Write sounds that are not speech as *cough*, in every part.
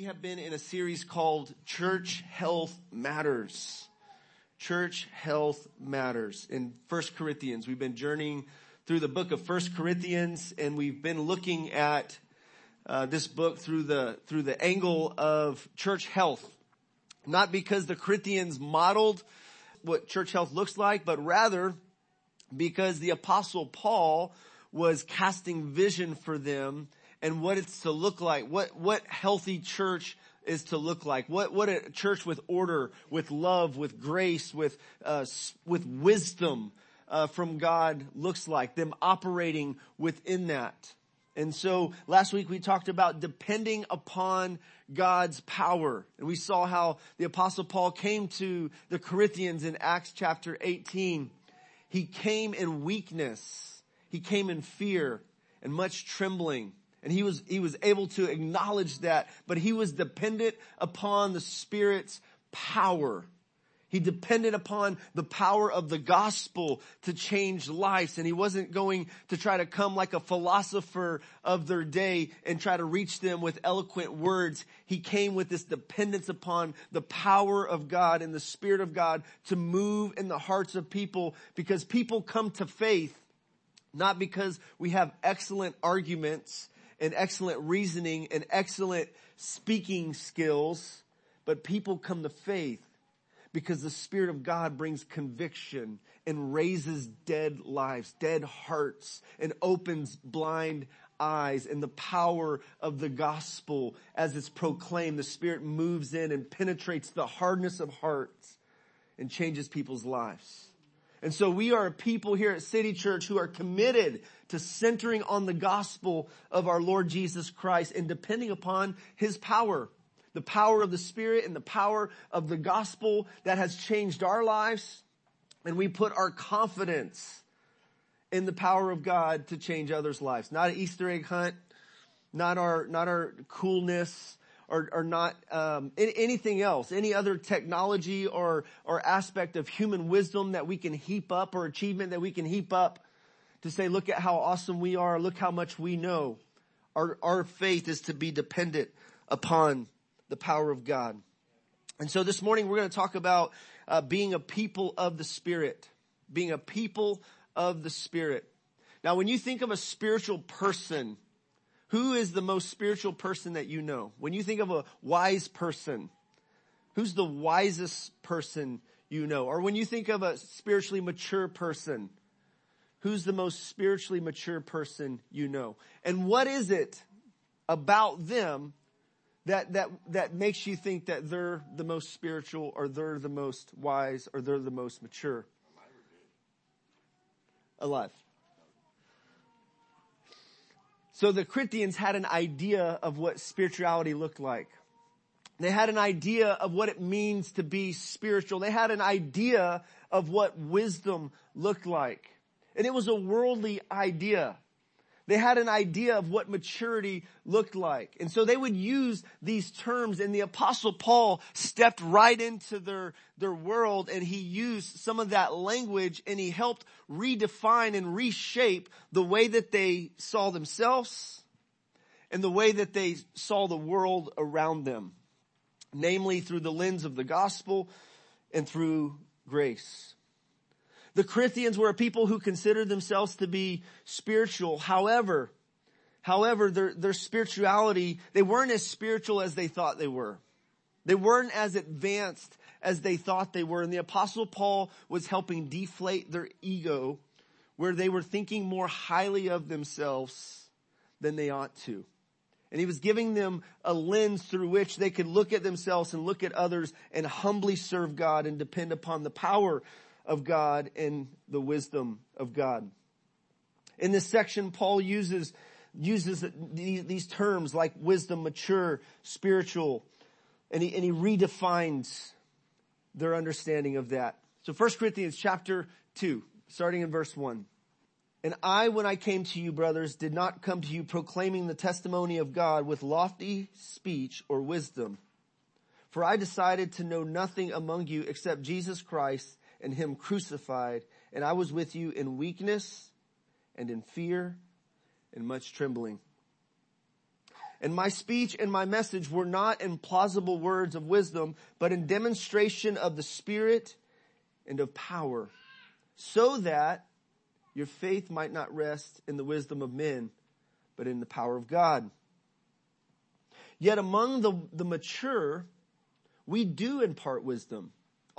we have been in a series called Church Health Matters. Church Health Matters. In 1 Corinthians, we've been journeying through the book of 1 Corinthians and we've been looking at uh, this book through the, through the angle of church health. Not because the Corinthians modeled what church health looks like, but rather because the apostle Paul was casting vision for them and what it's to look like, what, what healthy church is to look like, what, what a church with order, with love, with grace, with, uh, with wisdom, uh, from God looks like, them operating within that. And so last week we talked about depending upon God's power. And we saw how the apostle Paul came to the Corinthians in Acts chapter 18. He came in weakness. He came in fear and much trembling. And he was, he was able to acknowledge that, but he was dependent upon the Spirit's power. He depended upon the power of the gospel to change lives and he wasn't going to try to come like a philosopher of their day and try to reach them with eloquent words. He came with this dependence upon the power of God and the Spirit of God to move in the hearts of people because people come to faith not because we have excellent arguments and excellent reasoning and excellent speaking skills, but people come to faith because the Spirit of God brings conviction and raises dead lives, dead hearts, and opens blind eyes and the power of the gospel as it's proclaimed. The Spirit moves in and penetrates the hardness of hearts and changes people's lives. And so we are a people here at City Church who are committed to centering on the gospel of our Lord Jesus Christ and depending upon His power. The power of the Spirit and the power of the gospel that has changed our lives. And we put our confidence in the power of God to change others' lives. Not an Easter egg hunt, not our, not our coolness, or, or not um, anything else, any other technology or or aspect of human wisdom that we can heap up or achievement that we can heap up to say, look at how awesome we are, look how much we know. Our our faith is to be dependent upon the power of God. And so this morning we're going to talk about uh, being a people of the Spirit, being a people of the Spirit. Now, when you think of a spiritual person, who is the most spiritual person that you know? When you think of a wise person, who's the wisest person you know? Or when you think of a spiritually mature person, who's the most spiritually mature person you know? And what is it about them that, that, that makes you think that they're the most spiritual or they're the most wise or they're the most mature? Alive. So the Corinthians had an idea of what spirituality looked like. They had an idea of what it means to be spiritual. They had an idea of what wisdom looked like. And it was a worldly idea. They had an idea of what maturity looked like. And so they would use these terms and the apostle Paul stepped right into their, their world and he used some of that language and he helped redefine and reshape the way that they saw themselves and the way that they saw the world around them. Namely through the lens of the gospel and through grace. The Corinthians were a people who considered themselves to be spiritual. However, however, their, their spirituality, they weren't as spiritual as they thought they were. They weren't as advanced as they thought they were. And the apostle Paul was helping deflate their ego where they were thinking more highly of themselves than they ought to. And he was giving them a lens through which they could look at themselves and look at others and humbly serve God and depend upon the power of God and the wisdom of God. In this section, Paul uses, uses these terms like wisdom, mature, spiritual, and he, and he redefines their understanding of that. So 1 Corinthians chapter 2, starting in verse 1. And I, when I came to you, brothers, did not come to you proclaiming the testimony of God with lofty speech or wisdom. For I decided to know nothing among you except Jesus Christ and him crucified. And I was with you in weakness and in fear and much trembling. And my speech and my message were not in plausible words of wisdom, but in demonstration of the Spirit and of power, so that your faith might not rest in the wisdom of men, but in the power of God. Yet among the, the mature, we do impart wisdom,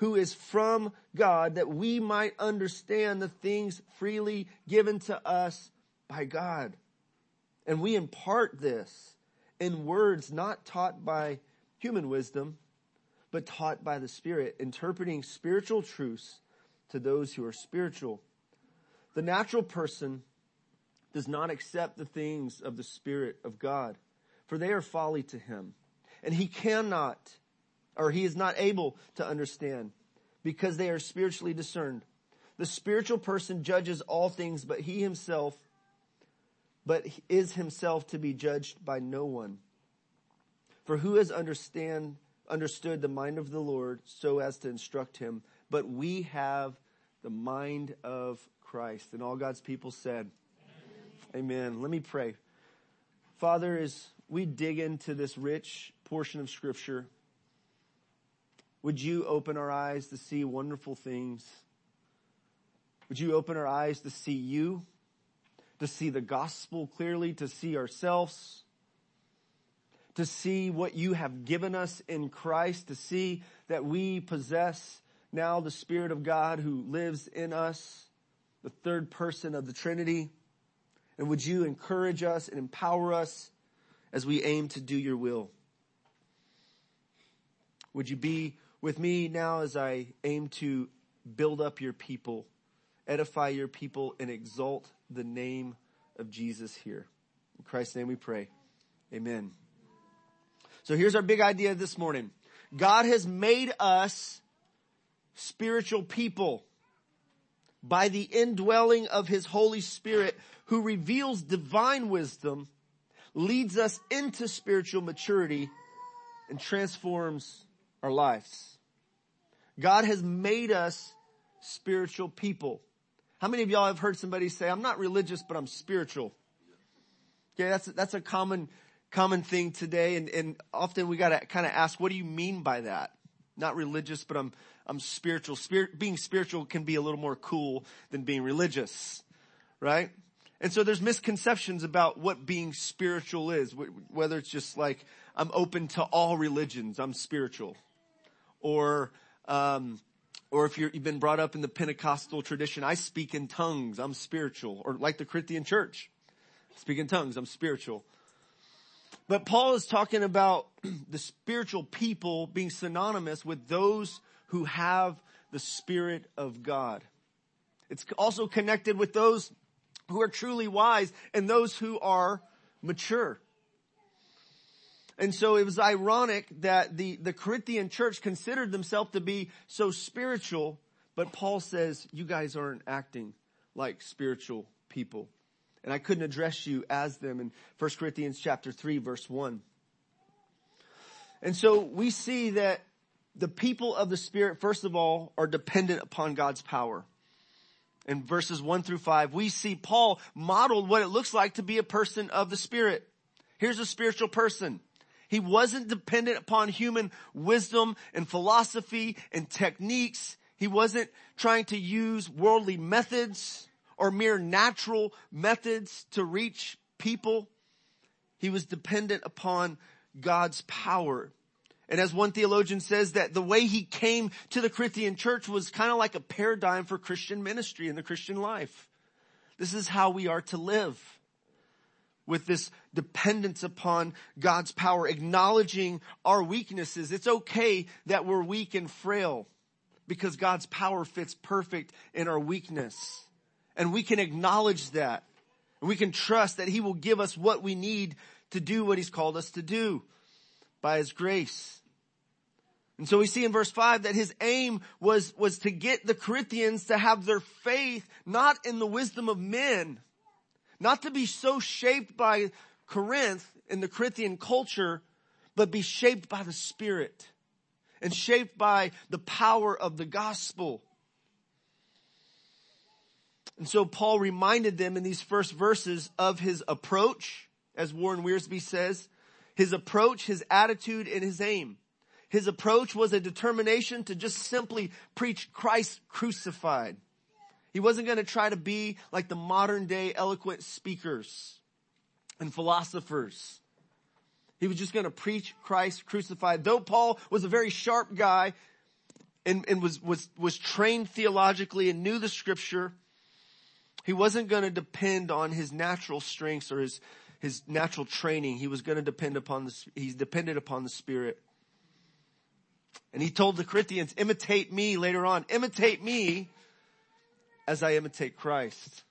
who is from God that we might understand the things freely given to us by God. And we impart this in words not taught by human wisdom, but taught by the Spirit, interpreting spiritual truths to those who are spiritual. The natural person does not accept the things of the Spirit of God, for they are folly to him. And he cannot, or he is not able to understand, because they are spiritually discerned. The spiritual person judges all things, but he himself but is himself to be judged by no one. For who has understand, understood the mind of the Lord so as to instruct him? But we have the mind of Christ. And all God's people said, Amen. Amen. Let me pray. Father, as we dig into this rich portion of scripture, would you open our eyes to see wonderful things? Would you open our eyes to see you? to see the gospel clearly, to see ourselves, to see what you have given us in Christ, to see that we possess now the Spirit of God who lives in us, the third person of the Trinity. And would you encourage us and empower us as we aim to do your will? Would you be with me now as I aim to build up your people, edify your people, and exalt the name of Jesus here. In Christ's name we pray. Amen. So here's our big idea this morning. God has made us spiritual people by the indwelling of his Holy Spirit who reveals divine wisdom, leads us into spiritual maturity, and transforms our lives. God has made us spiritual people. How many of y'all have heard somebody say, I'm not religious, but I'm spiritual? Okay, that's, that's a common, common thing today. And, and often we gotta kind of ask, what do you mean by that? Not religious, but I'm, I'm spiritual. Spirit, being spiritual can be a little more cool than being religious, right? And so there's misconceptions about what being spiritual is, whether it's just like, I'm open to all religions, I'm spiritual. Or, um, or if you have been brought up in the Pentecostal tradition, I speak in tongues, I'm spiritual. Or like the Corinthian church, speak in tongues, I'm spiritual. But Paul is talking about *clears throat* the spiritual people being synonymous with those who have the Spirit of God. It's also connected with those who are truly wise and those who are mature. And so it was ironic that the, the Corinthian church considered themselves to be so spiritual, but Paul says, you guys aren't acting like spiritual people. And I couldn't address you as them in 1 Corinthians chapter 3 verse 1. And so we see that the people of the Spirit, first of all, are dependent upon God's power. In verses 1 through 5, we see Paul modeled what it looks like to be a person of the Spirit. Here's a spiritual person. He wasn't dependent upon human wisdom and philosophy and techniques. He wasn't trying to use worldly methods or mere natural methods to reach people. He was dependent upon God's power. And as one theologian says that the way he came to the Corinthian church was kind of like a paradigm for Christian ministry and the Christian life. This is how we are to live with this dependence upon God's power, acknowledging our weaknesses. It's okay that we're weak and frail because God's power fits perfect in our weakness. And we can acknowledge that. And we can trust that He will give us what we need to do what He's called us to do by His grace. And so we see in verse 5 that his aim was, was to get the Corinthians to have their faith not in the wisdom of men, not to be so shaped by Corinth and the Corinthian culture, but be shaped by the Spirit and shaped by the power of the gospel. And so Paul reminded them in these first verses of his approach, as Warren Wiersbe says, his approach, his attitude, and his aim. His approach was a determination to just simply preach Christ crucified. He wasn't going to try to be like the modern day eloquent speakers and philosophers. He was just going to preach Christ crucified. Though Paul was a very sharp guy and, and was, was, was trained theologically and knew the scripture, he wasn't going to depend on his natural strengths or his, his natural training. He was going to depend upon the, he's dependent upon the Spirit. And he told the Corinthians, imitate me later on. Imitate me as I imitate Christ.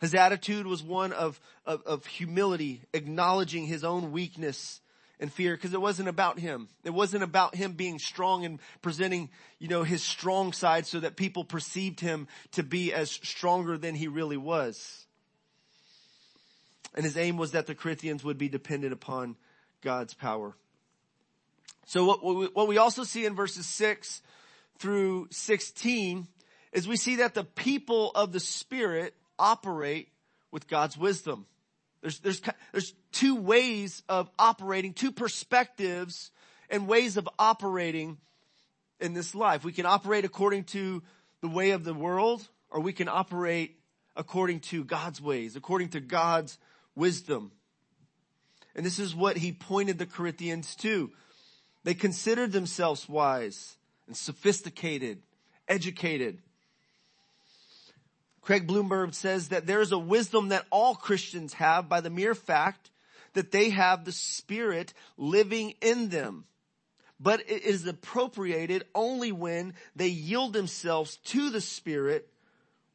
His attitude was one of, of, of humility, acknowledging his own weakness and fear because it wasn't about him. It wasn't about him being strong and presenting, you know, his strong side so that people perceived him to be as stronger than he really was. And his aim was that the Corinthians would be dependent upon God's power. So what, what we also see in verses 6 through 16 is we see that the people of the Spirit operate with God's wisdom. There's, there's, there's two ways of operating, two perspectives and ways of operating in this life. We can operate according to the way of the world, or we can operate according to God's ways, according to God's wisdom. And this is what he pointed the Corinthians to. They considered themselves wise and sophisticated, educated. Craig Blomberg says that there is a wisdom that all Christians have by the mere fact that they have the Spirit living in them. But it is appropriated only when they yield themselves to the Spirit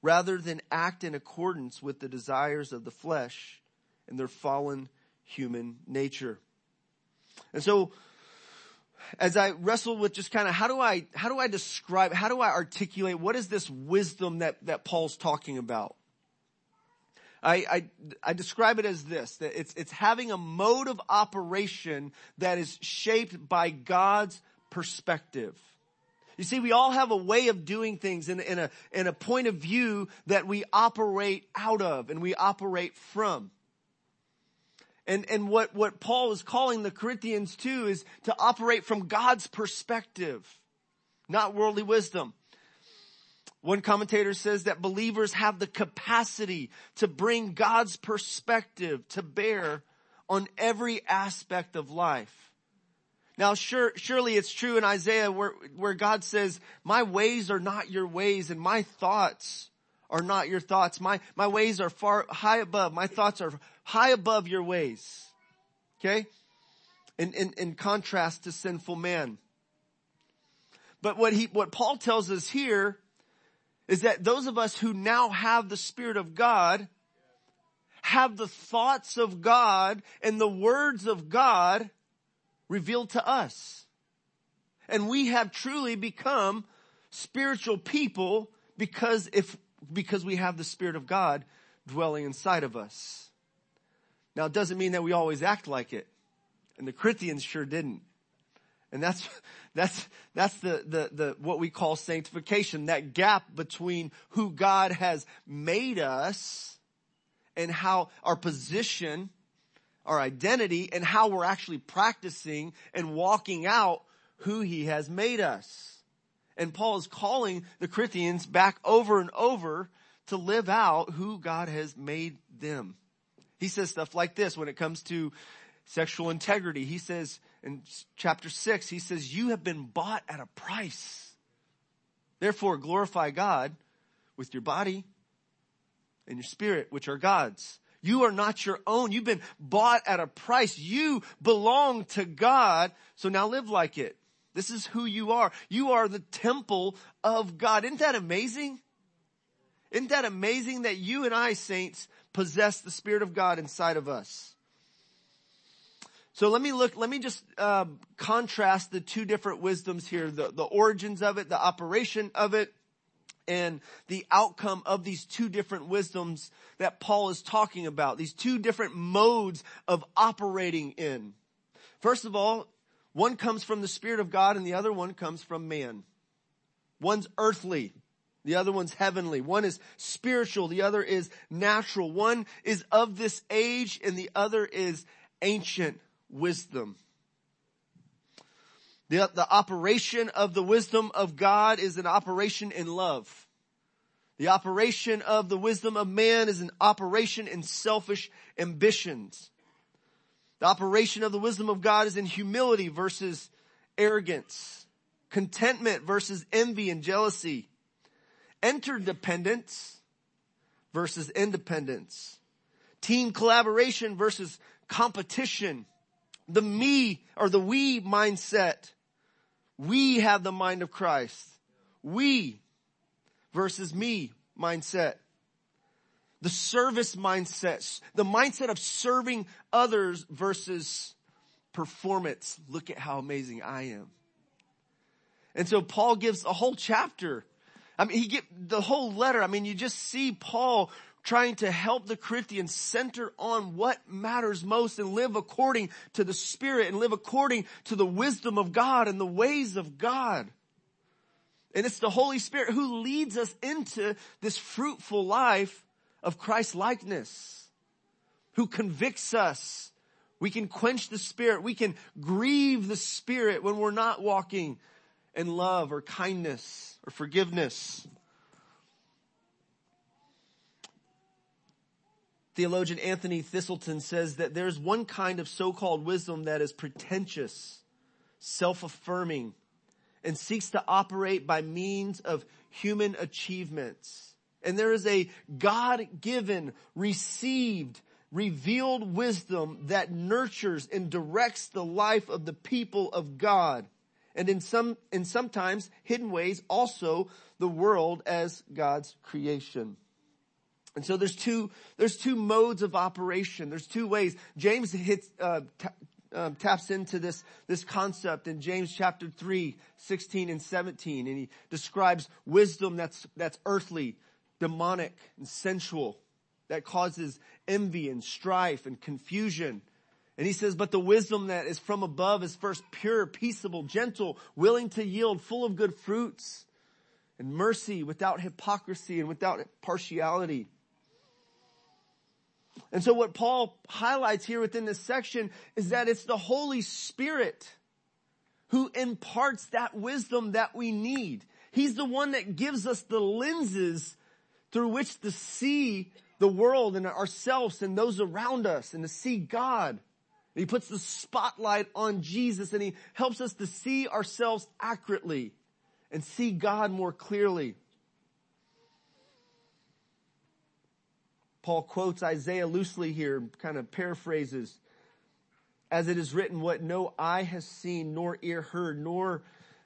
rather than act in accordance with the desires of the flesh and their fallen human nature. And so as I wrestled with just kind of how do I, how do I describe, how do I articulate, what is this wisdom that, that Paul's talking about? I, I, I describe it as this, that it's, it's having a mode of operation that is shaped by God's perspective. You see, we all have a way of doing things in, in a, in a point of view that we operate out of and we operate from. And, and what, what Paul is calling the Corinthians to is to operate from God's perspective, not worldly wisdom. One commentator says that believers have the capacity to bring God's perspective to bear on every aspect of life. Now sure, surely it's true in Isaiah where, where God says, my ways are not your ways and my thoughts are not your thoughts. My, my ways are far high above. My thoughts are high above your ways. Okay? In, in, in contrast to sinful man. But what he, what Paul tells us here is that those of us who now have the Spirit of God have the thoughts of God and the words of God revealed to us. And we have truly become spiritual people because if because we have the Spirit of God dwelling inside of us. Now it doesn't mean that we always act like it. And the Corinthians sure didn't. And that's, *laughs* that's, that's the, the, the, what we call sanctification, that gap between who God has made us and how our position, our identity, and how we're actually practicing and walking out who He has made us. And Paul is calling the Corinthians back over and over to live out who God has made them. He says stuff like this when it comes to sexual integrity. He says, in chapter 6, he says, You have been bought at a price. Therefore, glorify God with your body and your spirit, which are God's. You are not your own. You've been bought at a price. You belong to God. So now live like it. This is who you are. You are the temple of God. Isn't that amazing? Isn't that amazing that you and I, saints, possess the Spirit of God inside of us? So let me look, let me just uh, contrast the two different wisdoms here, the, the origins of it, the operation of it, and the outcome of these two different wisdoms that Paul is talking about, these two different modes of operating in. First of all, one comes from the Spirit of God and the other one comes from man. One's earthly. The other one's heavenly. One is spiritual. The other is natural. One is of this age and the other is ancient wisdom. The, the operation of the wisdom of God is an operation in love. The operation of the wisdom of man is an operation in selfish ambitions. The operation of the wisdom of God is in humility versus arrogance, contentment versus envy and jealousy, interdependence versus independence, team collaboration versus competition, the me or the we mindset. We have the mind of Christ. We versus me mindset. The service mindset, the mindset of serving others versus performance. Look at how amazing I am. And so Paul gives a whole chapter. I mean, he get the whole letter. I mean, you just see Paul trying to help the Corinthians center on what matters most and live according to the Spirit and live according to the wisdom of God and the ways of God. And it's the Holy Spirit who leads us into this fruitful life of Christ likeness, who convicts us. We can quench the Spirit. We can grieve the Spirit when we're not walking in love or kindness or forgiveness. Theologian Anthony Thiselton says that there's one kind of so-called wisdom that is pretentious, self-affirming, and seeks to operate by means of human achievements. And there is a God-given, received, revealed wisdom that nurtures and directs the life of the people of God. And in some, in sometimes hidden ways also the world as God's creation. And so there's two, there's two modes of operation. There's two ways. James hits, uh, t- um, taps into this, this concept in James chapter 3, 16 and 17. And he describes wisdom that's, that's earthly, demonic, and sensual, that causes envy and strife and confusion. And he says, but the wisdom that is from above is first pure, peaceable, gentle, willing to yield, full of good fruits and mercy without hypocrisy and without partiality. And so what Paul highlights here within this section is that it's the Holy Spirit who imparts that wisdom that we need. He's the one that gives us the lenses through which to see the world and ourselves and those around us and to see God. He puts the spotlight on Jesus and he helps us to see ourselves accurately and see God more clearly. Paul quotes Isaiah loosely here, kind of paraphrases. As it is written, what no eye has seen, nor ear heard, nor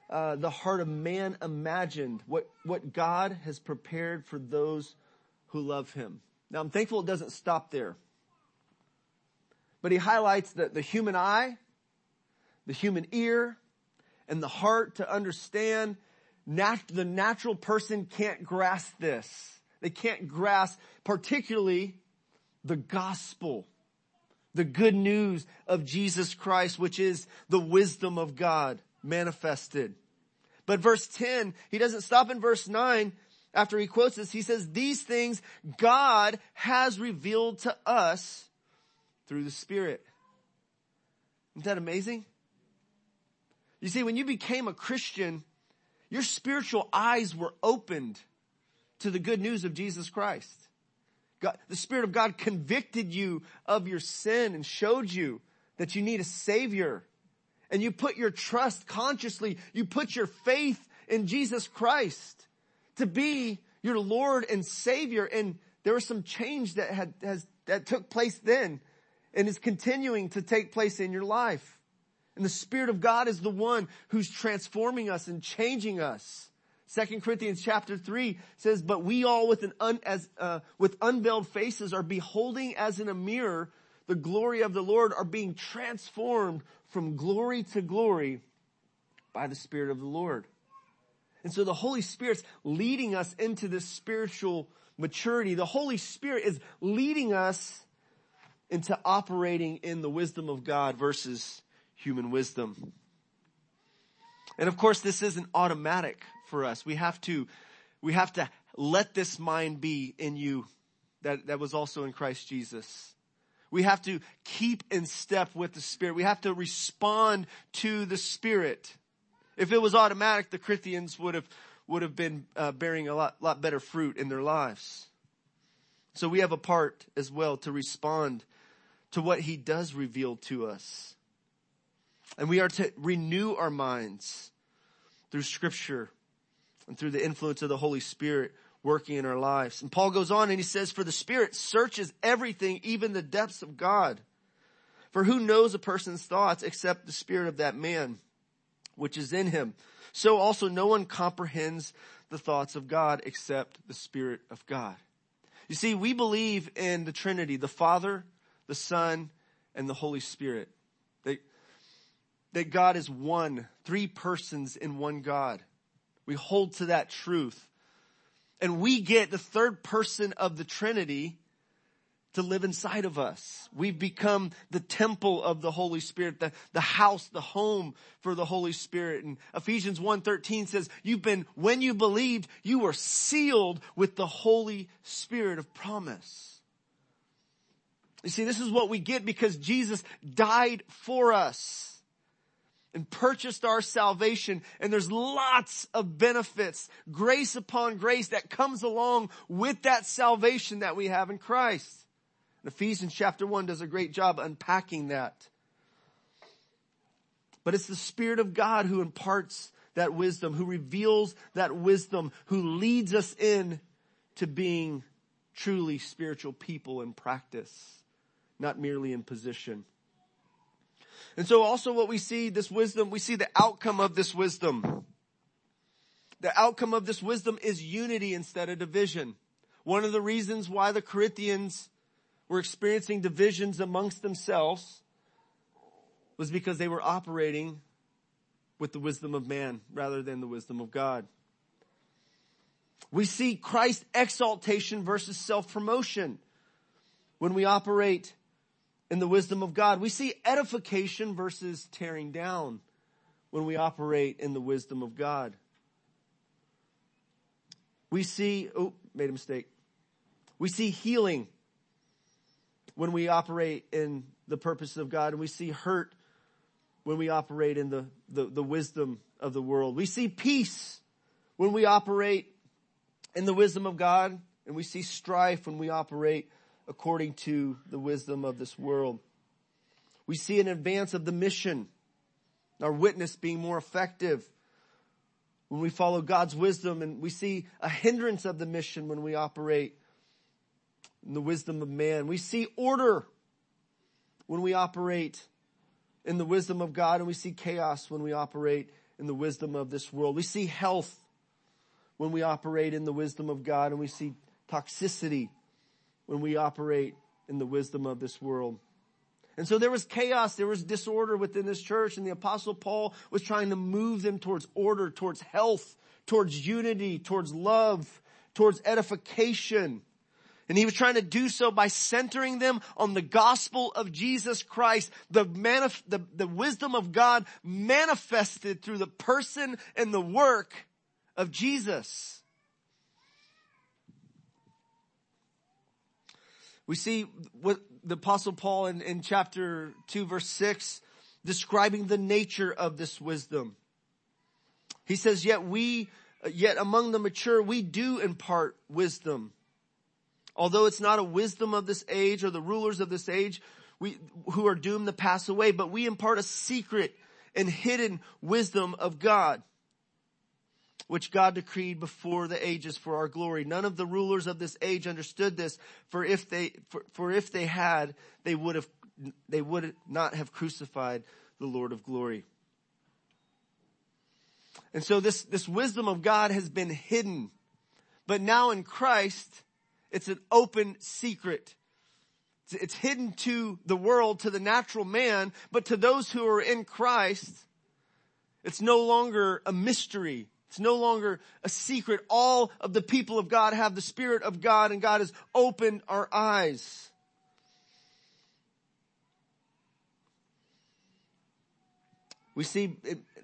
uh, the heart of man imagined, what, what God has prepared for those who love him. Now I'm thankful it doesn't stop there. But he highlights that the human eye, the human ear, and the heart to understand nat- the natural person can't grasp this. They can't grasp particularly the gospel, the good news of Jesus Christ, which is the wisdom of God manifested. But verse 10, he doesn't stop in verse 9 after he quotes this. He says, these things God has revealed to us through the Spirit. Isn't that amazing? You see, when you became a Christian, your spiritual eyes were opened to the good news of Jesus Christ. God, the Spirit of God convicted you of your sin and showed you that you need a Savior. And you put your trust consciously, you put your faith in Jesus Christ to be your Lord and Savior. And there was some change that had, has, that took place then and is continuing to take place in your life. And the Spirit of God is the one who's transforming us and changing us. Second Corinthians chapter three says, but we all with an un, as, uh, with unveiled faces are beholding as in a mirror the glory of the Lord are being transformed from glory to glory by the Spirit of the Lord. And so the Holy Spirit's leading us into this spiritual maturity. The Holy Spirit is leading us into operating in the wisdom of God versus human wisdom. And of course, this isn't automatic for us. We have to, we have to let this mind be in you that, that was also in Christ Jesus. We have to keep in step with the Spirit. We have to respond to the Spirit. If it was automatic, the Corinthians would have, would have been uh, bearing a lot, lot better fruit in their lives. So we have a part as well to respond to what he does reveal to us. And we are to renew our minds through scripture and through the influence of the Holy Spirit working in our lives. And Paul goes on and he says, for the Spirit searches everything, even the depths of God. For who knows a person's thoughts except the spirit of that man? which is in him. So also no one comprehends the thoughts of God except the Spirit of God. You see, we believe in the Trinity, the Father, the Son, and the Holy Spirit. That, that God is one, three persons in one God. We hold to that truth. And we get the third person of the Trinity to live inside of us. We've become the temple of the Holy Spirit, the, the house, the home for the Holy Spirit. And Ephesians 1.13 says, you've been, when you believed, you were sealed with the Holy Spirit of promise. You see, this is what we get because Jesus died for us and purchased our salvation. And there's lots of benefits, grace upon grace that comes along with that salvation that we have in Christ. Ephesians chapter 1 does a great job unpacking that. But it's the Spirit of God who imparts that wisdom, who reveals that wisdom, who leads us in to being truly spiritual people in practice, not merely in position. And so also what we see, this wisdom, we see the outcome of this wisdom. The outcome of this wisdom is unity instead of division. One of the reasons why the Corinthians were experiencing divisions amongst themselves was because they were operating with the wisdom of man rather than the wisdom of God. We see Christ exaltation versus self-promotion when we operate in the wisdom of God. We see edification versus tearing down when we operate in the wisdom of God. We see, oh, made a mistake. We see healing when we operate in the purpose of God and we see hurt when we operate in the, the, the wisdom of the world. We see peace when we operate in the wisdom of God and we see strife when we operate according to the wisdom of this world. We see an advance of the mission, our witness being more effective when we follow God's wisdom and we see a hindrance of the mission when we operate in the wisdom of man. We see order when we operate in the wisdom of God and we see chaos when we operate in the wisdom of this world. We see health when we operate in the wisdom of God and we see toxicity when we operate in the wisdom of this world. And so there was chaos, there was disorder within this church and the apostle Paul was trying to move them towards order, towards health, towards unity, towards love, towards edification. And he was trying to do so by centering them on the gospel of Jesus Christ, the, manif- the, the wisdom of God manifested through the person and the work of Jesus. We see what the apostle Paul in, in chapter 2 verse 6 describing the nature of this wisdom. He says, yet we, yet among the mature, we do impart wisdom Although it's not a wisdom of this age or the rulers of this age we, who are doomed to pass away, but we impart a secret and hidden wisdom of God, which God decreed before the ages for our glory. None of the rulers of this age understood this, for if they, for, for if they had, they would have, they would not have crucified the Lord of glory. And so this, this wisdom of God has been hidden. But now in Christ, it's an open secret. It's hidden to the world, to the natural man, but to those who are in Christ, it's no longer a mystery. It's no longer a secret. All of the people of God have the Spirit of God and God has opened our eyes. We see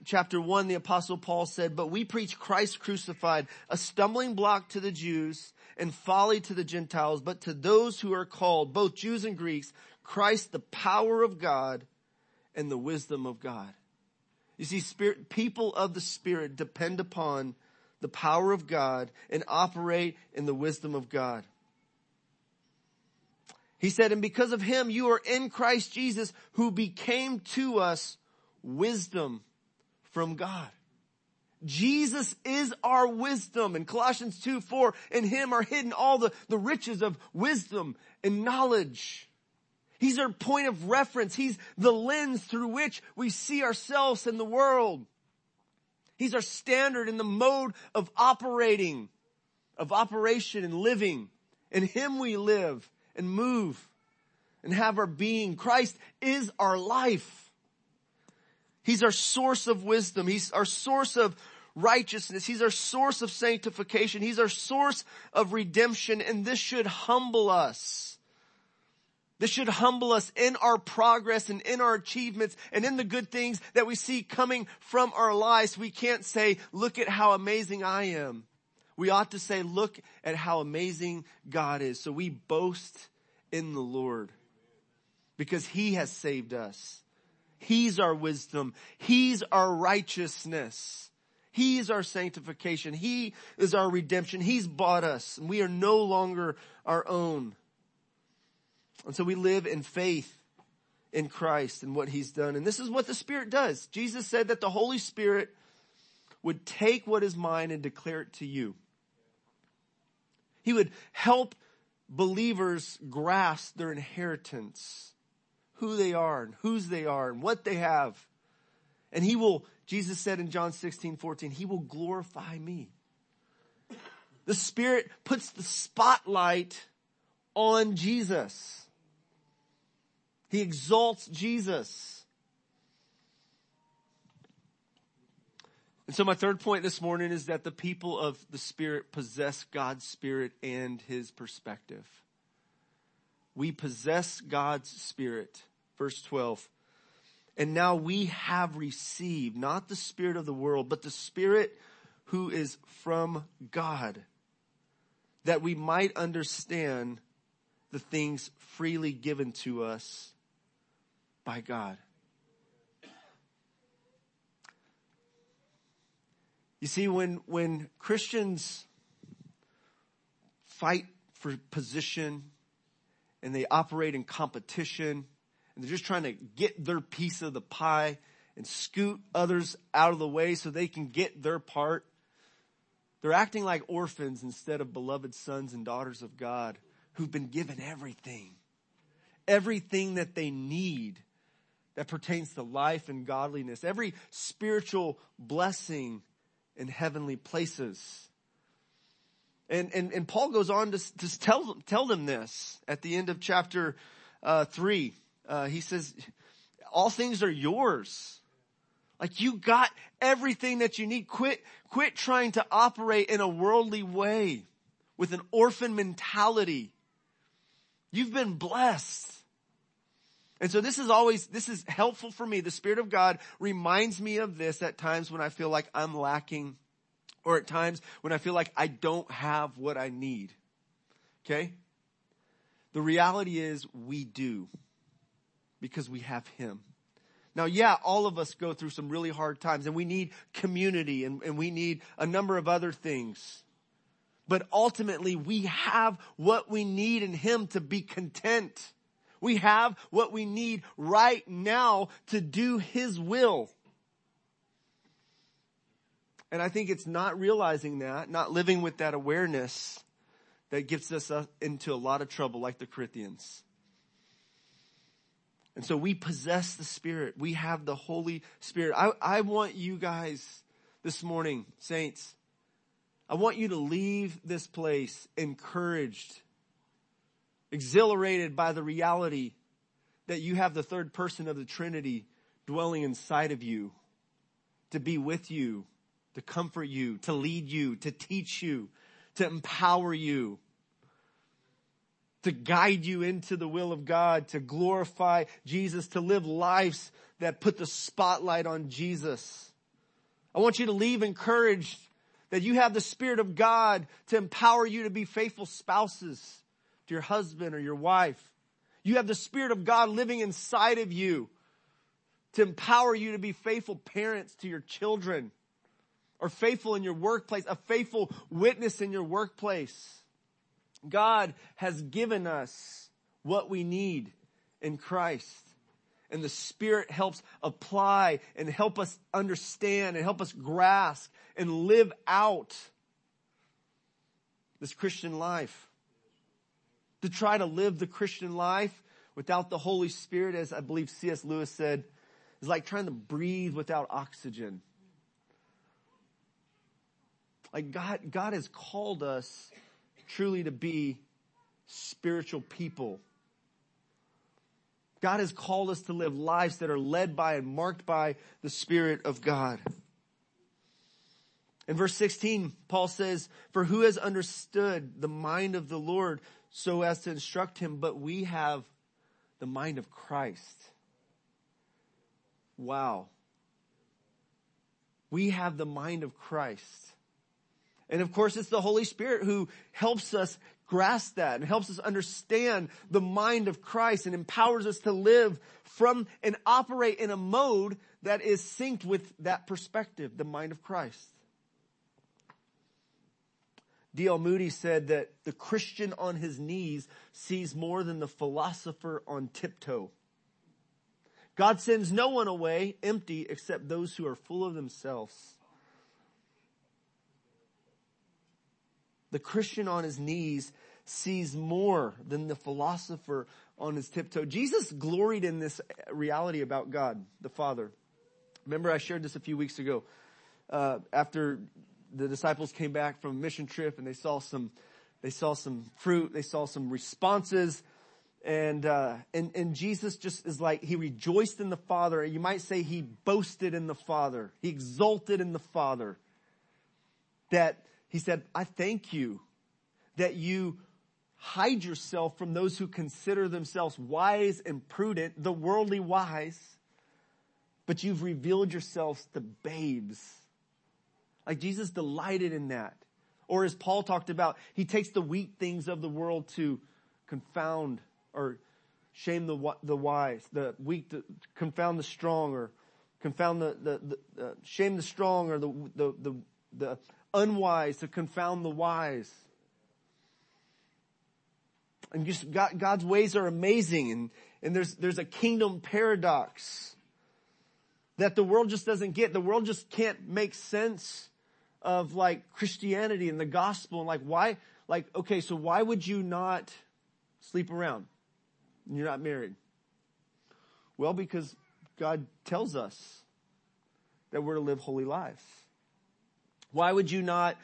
chapter 1, the apostle Paul said, But we preach Christ crucified, a stumbling block to the Jews and folly to the Gentiles, but to those who are called, both Jews and Greeks, Christ the power of God and the wisdom of God. You see, spirit, people of the Spirit depend upon the power of God and operate in the wisdom of God. He said, and because of him, you are in Christ Jesus who became to us wisdom from God. Jesus is our wisdom. In Colossians 2, 4, in Him are hidden all the, the riches of wisdom and knowledge. He's our point of reference. He's the lens through which we see ourselves in the world. He's our standard in the mode of operating, of operation and living. In Him we live and move and have our being. Christ is our life. He's our source of wisdom. He's our source of righteousness. He's our source of sanctification. He's our source of redemption. And this should humble us. This should humble us in our progress and in our achievements and in the good things that we see coming from our lives. We can't say, look at how amazing I am. We ought to say, look at how amazing God is. So we boast in the Lord because he has saved us. He's our wisdom. He's our righteousness. He's our sanctification. He is our redemption. He's bought us and we are no longer our own. And so we live in faith in Christ and what he's done. And this is what the Spirit does. Jesus said that the Holy Spirit would take what is mine and declare it to you. He would help believers grasp their inheritance who they are and whose they are and what they have. And he will, Jesus said in John 16, 14, he will glorify me. The Spirit puts the spotlight on Jesus. He exalts Jesus. And so my third point this morning is that the people of the Spirit possess God's Spirit and His perspective. We possess God's Spirit Verse 12. And now we have received not the spirit of the world, but the spirit who is from God, that we might understand the things freely given to us by God. You see, when, when Christians fight for position and they operate in competition and they're just trying to get their piece of the pie and scoot others out of the way so they can get their part. They're acting like orphans instead of beloved sons and daughters of God who've been given everything. Everything that they need that pertains to life and godliness. Every spiritual blessing in heavenly places. And, and, and Paul goes on to, to tell, tell them this at the end of chapter uh, 3 uh, he says, all things are yours. Like you got everything that you need. Quit, quit trying to operate in a worldly way with an orphan mentality. You've been blessed. And so this is always, this is helpful for me. The Spirit of God reminds me of this at times when I feel like I'm lacking or at times when I feel like I don't have what I need. Okay? The reality is we do because we have Him. Now, yeah, all of us go through some really hard times and we need community and, and we need a number of other things. But ultimately, we have what we need in Him to be content. We have what we need right now to do His will. And I think it's not realizing that, not living with that awareness that gets us into a lot of trouble like the Corinthians. And so we possess the Spirit. We have the Holy Spirit. I, I want you guys this morning, saints, I want you to leave this place encouraged, exhilarated by the reality that you have the third person of the Trinity dwelling inside of you to be with you, to comfort you, to lead you, to teach you, to empower you, to guide you into the will of God, to glorify Jesus, to live lives that put the spotlight on Jesus. I want you to leave encouraged that you have the Spirit of God to empower you to be faithful spouses to your husband or your wife. You have the Spirit of God living inside of you to empower you to be faithful parents to your children or faithful in your workplace, a faithful witness in your workplace. God has given us what we need in Christ. And the Spirit helps apply and help us understand and help us grasp and live out this Christian life. To try to live the Christian life without the Holy Spirit, as I believe C.S. Lewis said, is like trying to breathe without oxygen. Like God, God has called us truly to be spiritual people. God has called us to live lives that are led by and marked by the Spirit of God. In verse 16, Paul says, For who has understood the mind of the Lord so as to instruct him? But we have the mind of Christ. Wow. We have the mind of Christ. And of course, it's the Holy Spirit who helps us grasp that and helps us understand the mind of Christ and empowers us to live from and operate in a mode that is synced with that perspective, the mind of Christ. D.L. Moody said that the Christian on his knees sees more than the philosopher on tiptoe. God sends no one away empty except those who are full of themselves. The Christian on his knees sees more than the philosopher on his tiptoe. Jesus gloried in this reality about God, the Father. Remember I shared this a few weeks ago, uh, after the disciples came back from a mission trip and they saw some, they saw some fruit, they saw some responses, and, uh, and, and Jesus just is like, he rejoiced in the Father. You might say he boasted in the Father. He exulted in the Father. That he said, I thank you that you hide yourself from those who consider themselves wise and prudent, the worldly wise, but you've revealed yourselves to babes. Like Jesus delighted in that. Or as Paul talked about, he takes the weak things of the world to confound or shame the, the wise, the weak to confound the strong or confound the, the, the uh, shame the strong or the, the, the, the unwise to confound the wise. And just God, God's ways are amazing and, and there's, there's a kingdom paradox that the world just doesn't get. The world just can't make sense of like Christianity and the gospel and like why, like, okay, so why would you not sleep around? You're not married. Well, because God tells us that we're to live holy lives. Why would you not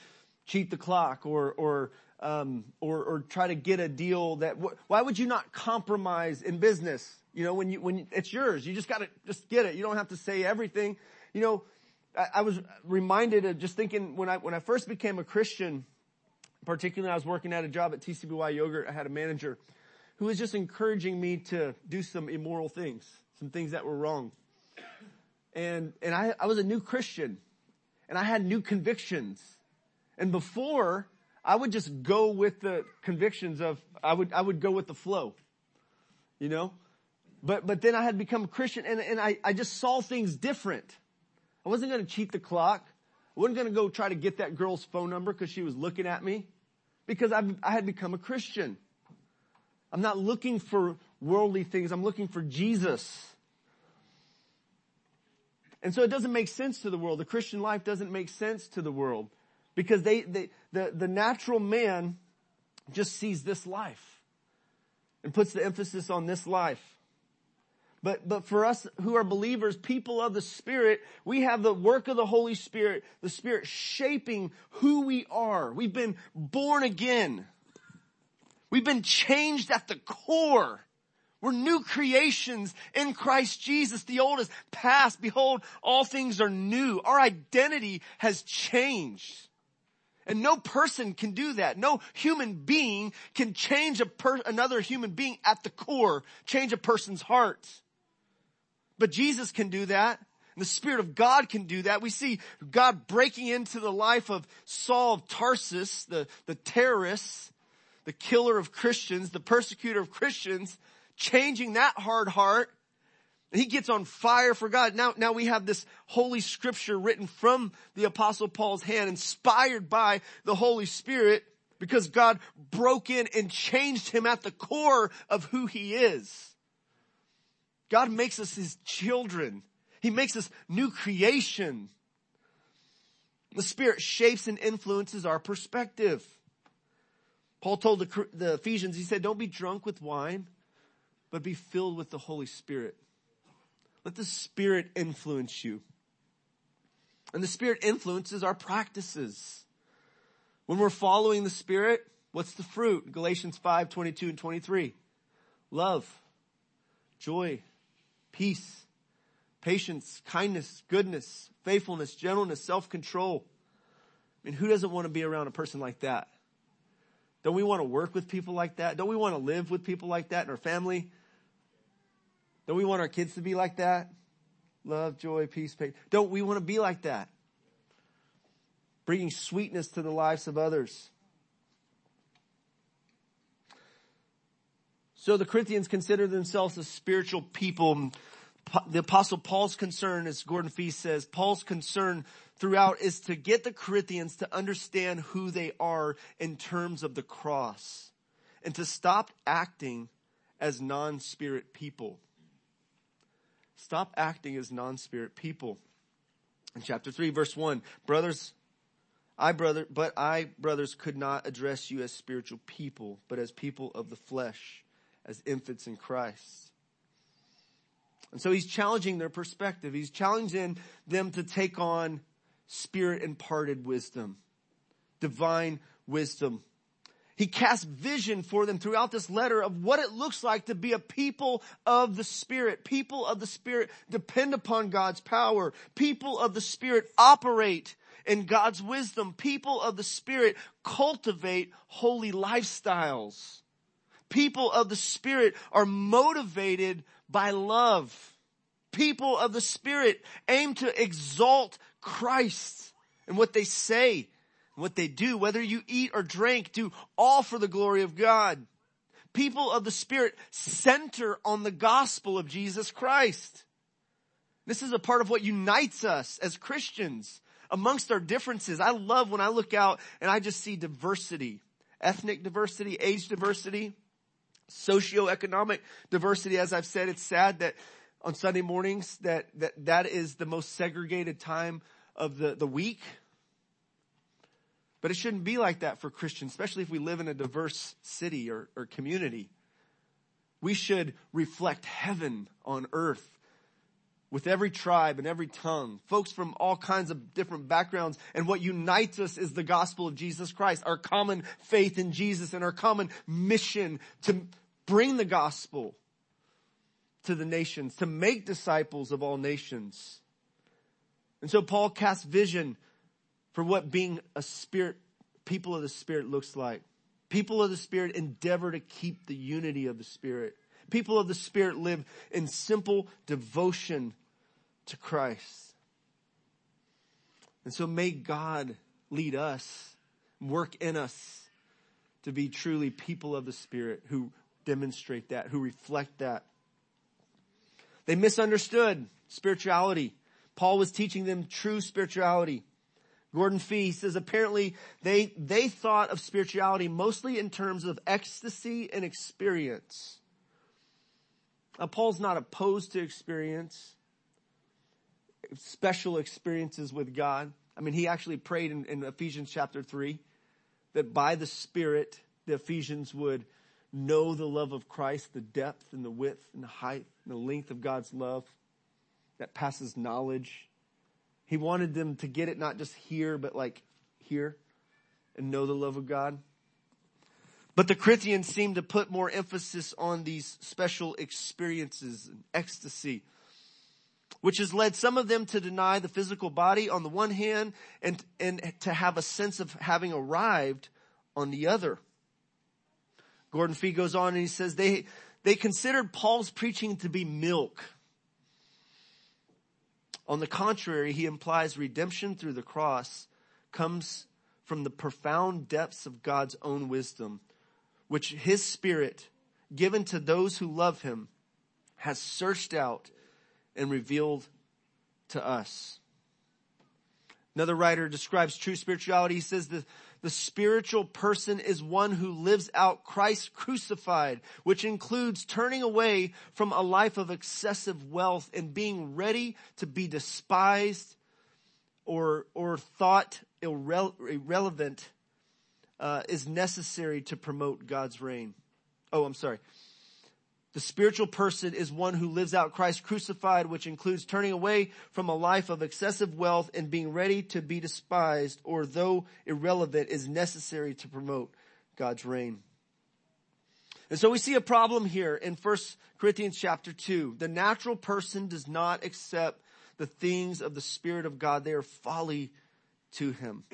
cheat the clock or, or, um, or, or try to get a deal that, why would you not compromise in business? You know, when you, when it's yours, you just gotta, just get it. You don't have to say everything. You know, I, was reminded of just thinking when I, when I first became a Christian, particularly I was working at a job at TCBY Yogurt, I had a manager who was just encouraging me to do some immoral things, some things that were wrong. And, and I, I was a new Christian and I had new convictions. And before, I would just go with the convictions of, I would, I would go with the flow, you know? But, but then I had become a Christian and, and I, I just saw things different. I wasn't going to cheat the clock. I wasn't going to go try to get that girl's phone number because she was looking at me because I, I had become a Christian. I'm not looking for worldly things. I'm looking for Jesus. And so it doesn't make sense to the world. The Christian life doesn't make sense to the world because they, they the, the natural man just sees this life and puts the emphasis on this life. But, but for us who are believers, people of the Spirit, we have the work of the Holy Spirit, the Spirit shaping who we are. We've been born again. We've been changed at the core. We're new creations in Christ Jesus. The old is past. Behold, all things are new. Our identity has changed. And no person can do that. No human being can change per- another human being at the core, change a person's heart. But Jesus can do that. And the Spirit of God can do that. We see God breaking into the life of Saul of Tarsus, the, the terrorist, the killer of Christians, the persecutor of Christians, changing that hard heart. He gets on fire for God. Now, now we have this holy scripture written from the apostle Paul's hand, inspired by the Holy Spirit because God broke in and changed him at the core of who he is. God makes us his children. He makes us new creation. The Spirit shapes and influences our perspective. Paul told the, the Ephesians, he said, don't be drunk with wine, but be filled with the Holy Spirit. Let the Spirit influence you. And the Spirit influences our practices. When we're following the Spirit, what's the fruit? Galatians 5, 22 and 23. Love, joy, peace, patience, kindness, goodness, faithfulness, gentleness, self-control. I mean, who doesn't want to be around a person like that? Don't we want to work with people like that? Don't we want to live with people like that in our family? Don't we want our kids to be like that? Love, joy, peace, patience. Don't we want to be like that? Bringing sweetness to the lives of others. So the Corinthians consider themselves a spiritual people. The apostle Paul's concern, as Gordon Fee says, Paul's concern throughout is to get the Corinthians to understand who they are in terms of the cross and to stop acting as non-spirit people. Stop acting as non-spirit people. In chapter 3 verse 1, brothers, I brother, but I brothers could not address you as spiritual people, but as people of the flesh, as infants in Christ. And so he's challenging their perspective. He's challenging them to take on spirit imparted wisdom, divine wisdom. He casts vision for them throughout this letter of what it looks like to be a people of the Spirit. People of the Spirit depend upon God's power. People of the Spirit operate in God's wisdom. People of the Spirit cultivate holy lifestyles. People of the Spirit are motivated by love. People of the Spirit aim to exalt Christ and what they say what they do, whether you eat or drink, do all for the glory of God. People of the Spirit center on the gospel of Jesus Christ. This is a part of what unites us as Christians amongst our differences. I love when I look out and I just see diversity, ethnic diversity, age diversity, socioeconomic diversity. As I've said, it's sad that on Sunday mornings that, that, that is the most segregated time of the, the week but it shouldn't be like that for Christians, especially if we live in a diverse city or, or community. We should reflect heaven on earth with every tribe and every tongue, folks from all kinds of different backgrounds. And what unites us is the gospel of Jesus Christ, our common faith in Jesus and our common mission to bring the gospel to the nations, to make disciples of all nations. And so Paul casts vision for what being a spirit, people of the spirit looks like. People of the spirit endeavor to keep the unity of the spirit. People of the spirit live in simple devotion to Christ. And so may God lead us, work in us to be truly people of the spirit who demonstrate that, who reflect that. They misunderstood spirituality. Paul was teaching them true spirituality. Gordon Fee says apparently they, they thought of spirituality mostly in terms of ecstasy and experience. Now Paul's not opposed to experience. special experiences with God. I mean, he actually prayed in, in Ephesians chapter 3 that by the Spirit, the Ephesians would know the love of Christ, the depth and the width and the height and the length of God's love that passes knowledge. He wanted them to get it not just here, but like here and know the love of God. But the Corinthians seem to put more emphasis on these special experiences and ecstasy, which has led some of them to deny the physical body on the one hand and, and to have a sense of having arrived on the other. Gordon Fee goes on and he says they, they considered Paul's preaching to be milk. On the contrary, he implies redemption through the cross comes from the profound depths of God's own wisdom, which his spirit, given to those who love him, has searched out and revealed to us. Another writer describes true spirituality. He says the, the spiritual person is one who lives out Christ crucified, which includes turning away from a life of excessive wealth and being ready to be despised or, or thought irre- irrelevant uh, is necessary to promote God's reign. Oh, I'm sorry. The spiritual person is one who lives out Christ crucified, which includes turning away from a life of excessive wealth and being ready to be despised or though irrelevant is necessary to promote God's reign. And so we see a problem here in 1 Corinthians chapter 2. The natural person does not accept the things of the Spirit of God. They are folly to him.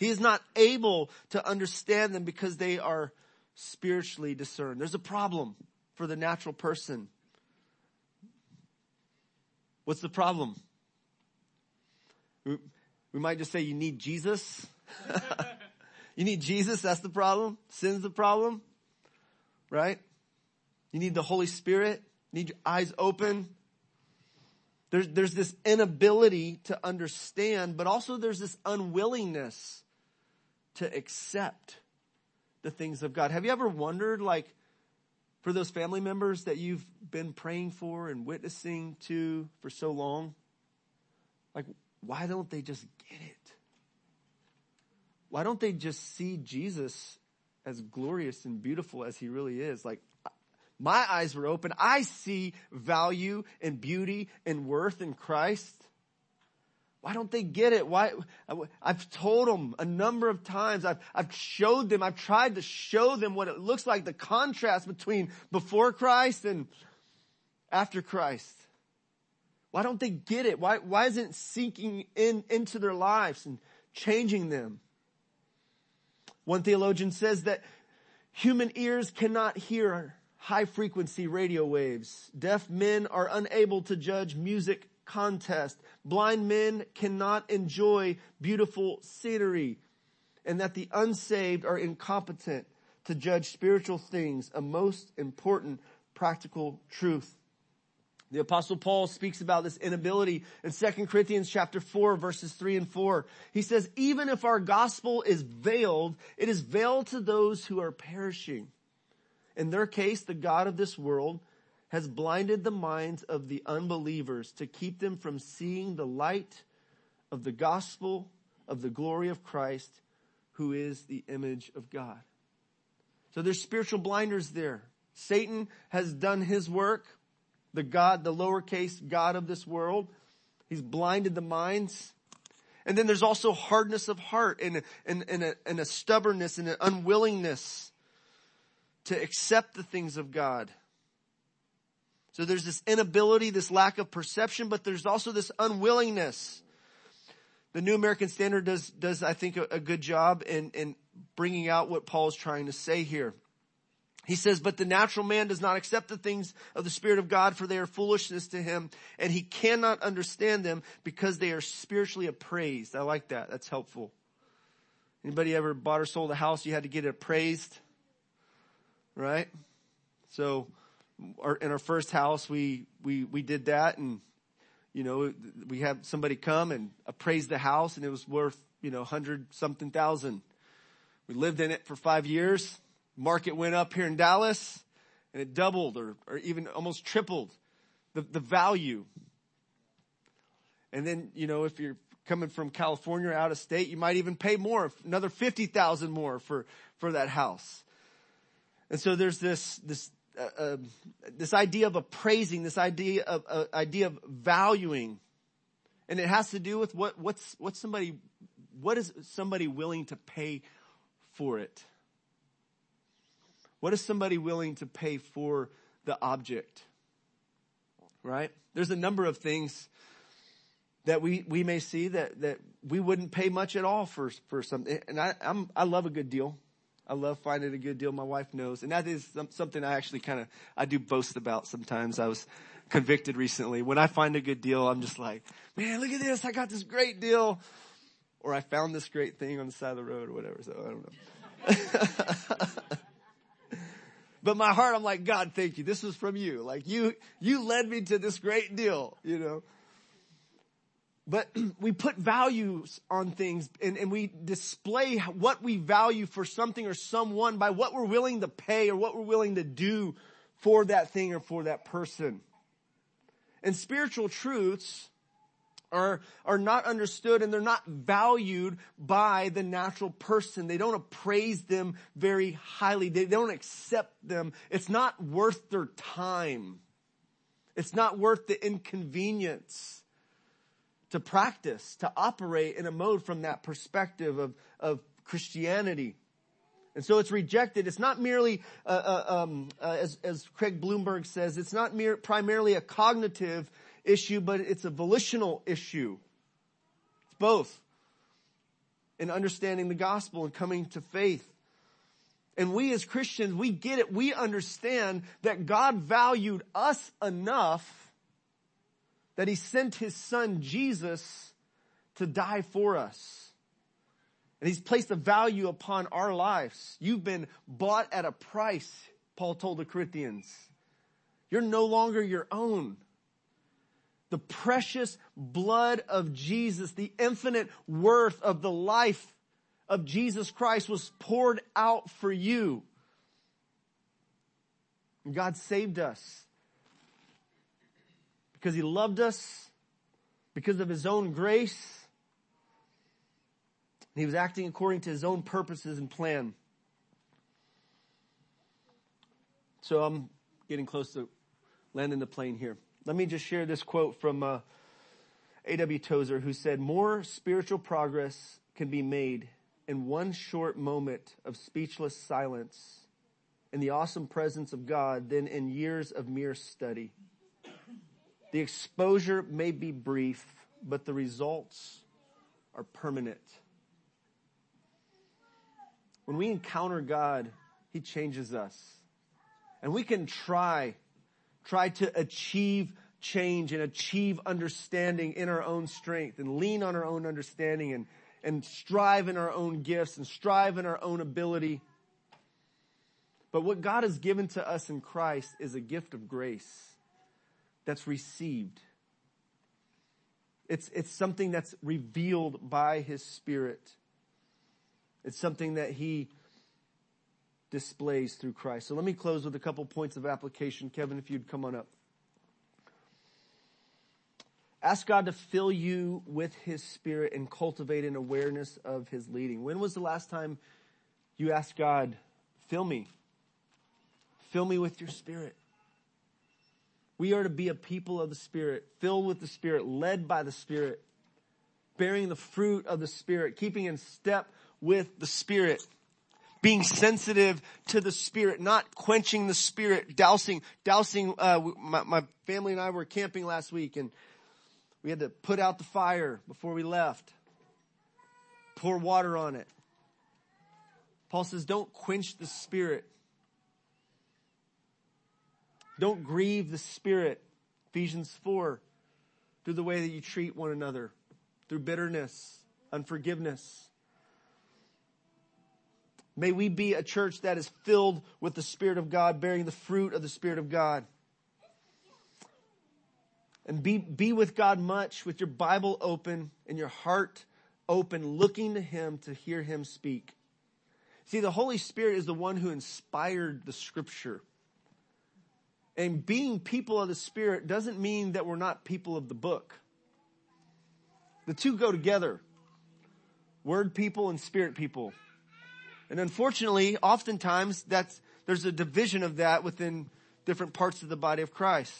He is not able to understand them because they are spiritually discerned. There's a problem for the natural person. What's the problem? We, might just say you need Jesus. *laughs* you need Jesus, that's the problem. Sin's the problem. Right? You need the Holy Spirit. You need your eyes open. There's, there's this inability to understand, but also there's this unwillingness to accept the things of God. Have you ever wondered, like, for those family members that you've been praying for and witnessing to for so long? Like, why don't they just get it? Why don't they just see Jesus as glorious and beautiful as he really is? Like, my eyes were open. I see value and beauty and worth in Christ. Why don't they get it? Why? I've told them a number of times. I've, I've showed them, I've tried to show them what it looks like, the contrast between before Christ and after Christ. Why don't they get it? Why, why isn't it sinking in, into their lives and changing them? One theologian says that human ears cannot hear high frequency radio waves. Deaf men are unable to judge music contest. Blind men cannot enjoy beautiful scenery and that the unsaved are incompetent to judge spiritual things, a most important practical truth. The apostle Paul speaks about this inability in 2 Corinthians chapter 4 verses 3 and 4. He says, even if our gospel is veiled, it is veiled to those who are perishing. In their case, the God of this world has blinded the minds of the unbelievers to keep them from seeing the light of the gospel of the glory of Christ, who is the image of God. So there's spiritual blinders there. Satan has done his work. The God, the lowercase God of this world. He's blinded the minds. And then there's also hardness of heart and, and, and, a, and a stubbornness and an unwillingness to accept the things of God. So there's this inability, this lack of perception, but there's also this unwillingness. The New American Standard does, does I think, a, a good job in, in bringing out what Paul's trying to say here. He says, but the natural man does not accept the things of the Spirit of God for they are foolishness to him and he cannot understand them because they are spiritually appraised. I like that. That's helpful. Anybody ever bought or sold a house you had to get it appraised? Right? So our, in our first house, we, we, we did that and, you know, we had somebody come and appraise the house and it was worth, you know, hundred something thousand. We lived in it for five years. Market went up here in Dallas and it doubled or, or even almost tripled the, the value. And then, you know, if you're coming from California or out of state, you might even pay more, another 50,000 more for, for that house. And so there's this, this, uh, uh, this idea of appraising, this idea of, uh, idea of valuing. And it has to do with what, what's, what's somebody, what is somebody willing to pay for it? What is somebody willing to pay for the object? Right? There's a number of things that we, we may see that, that we wouldn't pay much at all for, for something. And I, I'm, I love a good deal. I love finding a good deal. My wife knows. And that is something I actually kind of, I do boast about sometimes. I was convicted recently. When I find a good deal, I'm just like, man, look at this. I got this great deal. Or I found this great thing on the side of the road or whatever. So I don't know. *laughs* but my heart, I'm like, God, thank you. This was from you. Like you, you led me to this great deal, you know. But *clears throat* we put values on things and, and we display what we value for something or someone by what we're willing to pay or what we're willing to do for that thing or for that person. And spiritual truths are, are not understood and they're not valued by the natural person. They don't appraise them very highly. They don't accept them. It's not worth their time. It's not worth the inconvenience to practice, to operate in a mode from that perspective of, of Christianity. And so it's rejected. It's not merely, uh, uh, um, uh, as, as Craig Blomberg says, it's not mere, primarily a cognitive issue, but it's a volitional issue. It's both. In understanding the gospel and coming to faith. And we as Christians, we get it. We understand that God valued us enough that he sent his son Jesus to die for us. And he's placed a value upon our lives. You've been bought at a price, Paul told the Corinthians. You're no longer your own. The precious blood of Jesus, the infinite worth of the life of Jesus Christ was poured out for you. God saved us because he loved us, because of his own grace. He was acting according to his own purposes and plan. So I'm getting close to landing the plane here. Let me just share this quote from uh, A.W. Tozer, who said, More spiritual progress can be made in one short moment of speechless silence in the awesome presence of God than in years of mere study. The exposure may be brief, but the results are permanent. When we encounter God, He changes us. And we can try try to achieve change and achieve understanding in our own strength and lean on our own understanding and, and strive in our own gifts and strive in our own ability. But what God has given to us in Christ is a gift of grace that's received. It's, it's something that's revealed by His Spirit. It's something that He displays through Christ. So let me close with a couple points of application. Kevin, if you'd come on up. Ask God to fill you with His Spirit and cultivate an awareness of His leading. When was the last time you asked God, fill me? Fill me with your Spirit. We are to be a people of the Spirit, filled with the Spirit, led by the Spirit, bearing the fruit of the Spirit, keeping in step with the Spirit being sensitive to the spirit, not quenching the spirit, dousing, dousing, uh, my, my family and I were camping last week and we had to put out the fire before we left. Pour water on it. Paul says, don't quench the spirit. Don't grieve the spirit. Ephesians 4, through the way that you treat one another, through bitterness, unforgiveness. May we be a church that is filled with the Spirit of God, bearing the fruit of the Spirit of God. And be, be with God much with your Bible open and your heart open, looking to Him to hear Him speak. See, the Holy Spirit is the one who inspired the scripture. And being people of the Spirit doesn't mean that we're not people of the book. The two go together. Word people and spirit people. And unfortunately, oftentimes that's, there's a division of that within different parts of the body of Christ.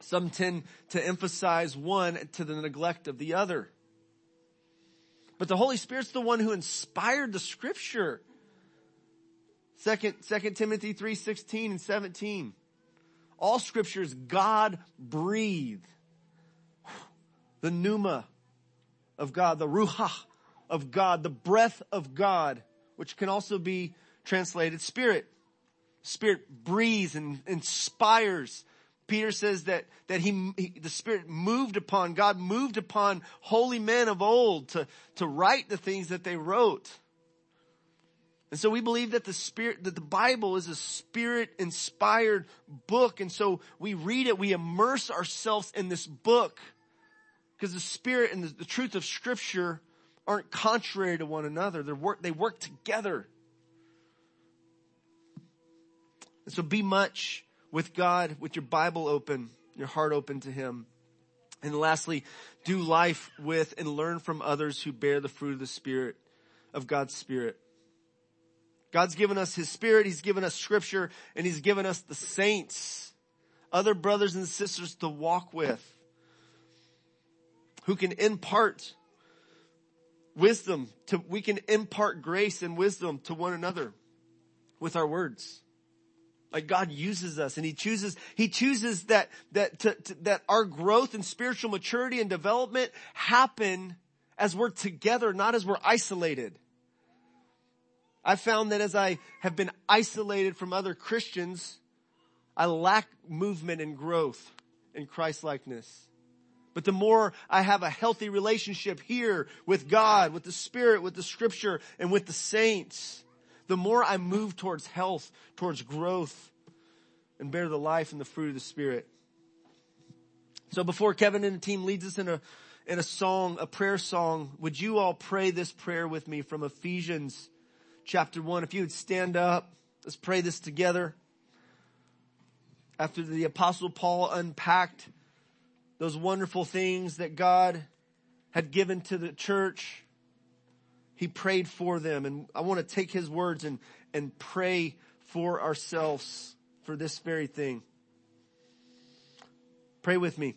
Some tend to emphasize one to the neglect of the other. But the Holy Spirit's the one who inspired the scripture. Second, Second Timothy 3, 16 and 17. All scriptures God breathed. The pneuma of God, the ruach of God, the breath of God, which can also be translated spirit. Spirit breathes and inspires. Peter says that, that he, he, the Spirit moved upon, God moved upon holy men of old to, to write the things that they wrote. And so we believe that the Spirit, that the Bible is a Spirit inspired book. And so we read it, we immerse ourselves in this book because the Spirit and the, the truth of Scripture aren't contrary to one another. They work, they work together. And so be much with God, with your Bible open, your heart open to Him. And lastly, do life with and learn from others who bear the fruit of the Spirit, of God's Spirit. God's given us His Spirit, He's given us Scripture, and He's given us the saints, other brothers and sisters to walk with, who can impart wisdom to, we can impart grace and wisdom to one another with our words. Like God uses us and He chooses, He chooses that, that, to, to, that our growth and spiritual maturity and development happen as we're together, not as we're isolated. I found that as I have been isolated from other Christians, I lack movement and growth in Christ likeness. But the more I have a healthy relationship here with God, with the Spirit, with the scripture, and with the saints, the more I move towards health, towards growth, and bear the life and the fruit of the Spirit. So before Kevin and the team leads us in a, in a song, a prayer song, would you all pray this prayer with me from Ephesians chapter one? If you would stand up, let's pray this together. After the apostle Paul unpacked those wonderful things that God had given to the church, he prayed for them. And I want to take his words and, and pray for ourselves for this very thing. Pray with me.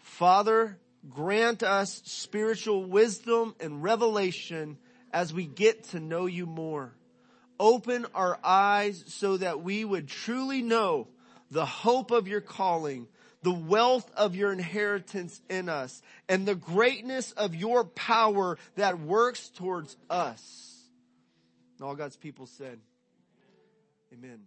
Father, grant us spiritual wisdom and revelation as we get to know you more. Open our eyes so that we would truly know the hope of your calling the wealth of your inheritance in us and the greatness of your power that works towards us. And all God's people said, Amen.